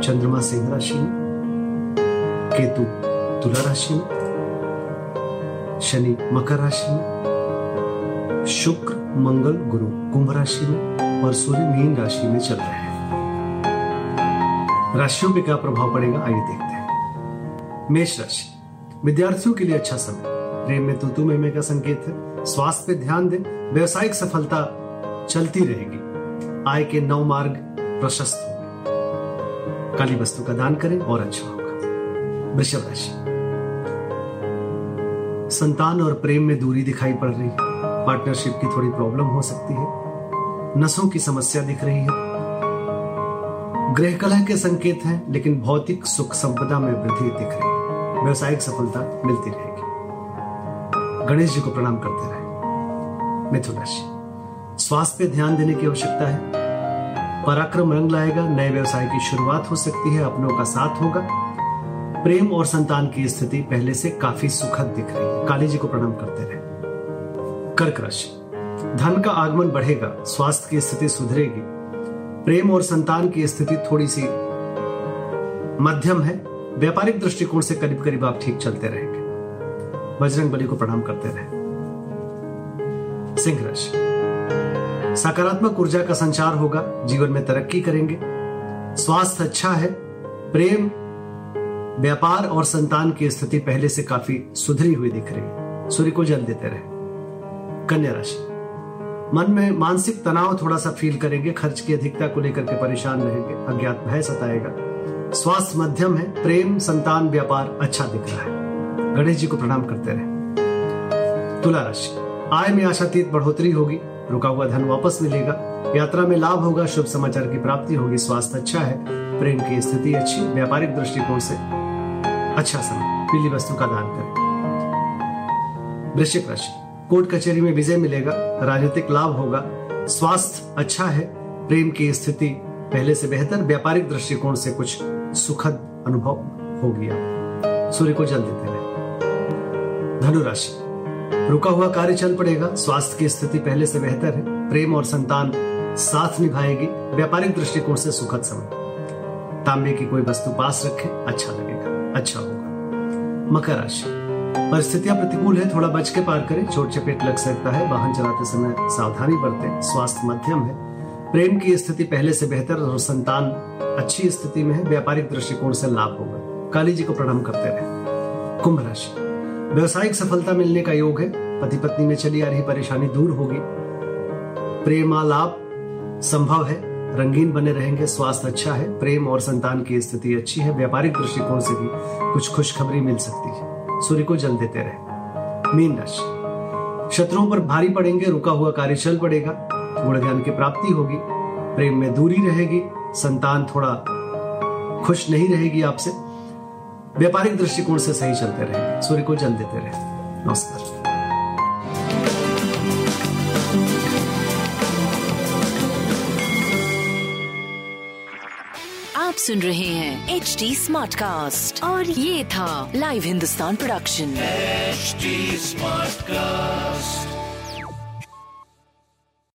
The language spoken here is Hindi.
चंद्रमा सिंह राशि में केतु तुला राशि में शनि मकर राशि में शुक्र, मंगल, गुरु, कुंभ राशि में और सूर्य मीन राशि में चल रहे हैं। राशियों पे क्या प्रभाव पड़ेगा, आइए देखते हैं। मेष राशि, विद्यार्थियों के लिए अच्छा समय। प्रेम में तुतु में का संकेत है। स्वास्थ्य पे ध्यान दें, व्यवसायिक सफलता चलती रहेगी। आय के नौ मार्ग प्रशस्त होंगे काली वस्तु का दान करें और अच्छा होगा। वृषभ राशि। संतान और प्रेम में दूरी दिखाई पड़ रही है। पार्टनरशिप की थोड़ी प्रॉब्लम हो सकती है। नसों की समस्या दिख रही है। गृह कलह के संकेत हैं, लेकिन भौतिक सुख संपदा में वृद्धि दिख रही है। व्यवसायिक सफलता मिलती रहेगी। गणेश जी को प्रणाम करते रहे। मिथुन राशि। स्वास्थ्य पे ध्यान देने की आवश्यकता है। पराक्रम रंग लाएगा, नए व्यवसाय की शुरुआत हो सकती है, अपनों का साथ होगा। प्रेम और संतान की स्थिति पहले से काफ़ी सुखद दिख रही है। काली जी को प्रणाम करते रहे। कर्क राशि। धन का आगमन बढ़ेगा, स्वास्थ्य की स्थिति सुधरेगी। प्रेम और संतान की स्थिति थोड़ी सी मध्यम है। व्यापारिक दृष्टिकोण से करीब करीब आप ठीक चलते रहेंगे। बजरंग बली को प्रणाम करते रहे। सिंह राशि। सकारात्मक ऊर्जा का संचार होगा, जीवन में तरक्की करेंगे। स्वास्थ्य अच्छा है, प्रेम, व्यापार और संतान की स्थिति पहले से काफ़ी सुधरी हुई दिख रही सूर्य को जल देते रहे। कन्या राशि। मन में मानसिक तनाव थोड़ा सा फील करेंगे, खर्च की अधिकता को लेकर के परेशान रहेंगे, अज्ञात भय सताएगा। स्वास्थ्य मध्यम है, प्रेम, संतान, व्यापार अच्छा दिख रहा है। गणेश जी को प्रणाम करते रहे। तुला राशि। आय में आशातीत बढ़ोतरी होगी रुका हुआ धन वापस मिलेगा। यात्रा में लाभ होगा, शुभ समाचार की प्राप्ति होगी, स्वास्थ्य अच्छा है, प्रेम की स्थिति अच्छी, व्यापारिक दृष्टिकोण से अच्छा समय, पीली वस्तु का दान करें। वृश्चिक राशि, कोर्ट कचहरी में विजय मिलेगा, राजनीतिक लाभ होगा, स्वास्थ्य अच्छा है, प्रेम की स्थिति पहले से बेहतर, व्यापारिक दृष्टिकोण से कुछ सुखद अनुभव हो गया सूर्य को जल देते रहे। धनुराशि रुका हुआ कार्य चल पड़ेगा। स्वास्थ्य की स्थिति पहले से बेहतर है। प्रेम और संतान साथ निभाएगी। व्यापारिक दृष्टिकोण से सुखद समय। तांबे की कोई वस्तु पास रखें अच्छा लगेगा। अच्छा होगा। मकर राशि। परिस्थितियाँ प्रतिकूल है, थोड़ा बच के पार करें। चोट चपेट लग सकता है। वाहन चलाते समय सावधानी बरतें। स्वास्थ्य मध्यम है। प्रेम की स्थिति पहले से बेहतर और संतान अच्छी स्थिति में है। व्यापारिक दृष्टिकोण से लाभ होगा। काली जी को प्रणाम करते रहे। कुंभ राशि। व्यवसायिक सफलता मिलने का योग है। पति पत्नी में चली आ रही परेशानी दूर होगी। प्रेमालाप संभव है। रंगीन बने रहेंगे, स्वास्थ्य अच्छा है। प्रेम और संतान की स्थिति अच्छी है। व्यापारिक दृष्टिकोण से भी कुछ खुशखबरी मिल सकती है। सूर्य को जल देते रहे। मीन राशि। शत्रुओं पर भारी पड़ेंगे, रुका हुआ कार्य चल पड़ेगा। गुण ज्ञान की प्राप्ति होगी। प्रेम में दूरी रहेगी। संतान थोड़ा खुश नहीं रहेगी आपसे। व्यापारिक दृष्टिकोण से सही चलते रहेंगे सूर्य को जल देते रहे। नमस्कार। आप सुन रहे हैं एच डी स्मार्ट कास्ट और ये था live Hindustan production HD Smartcast.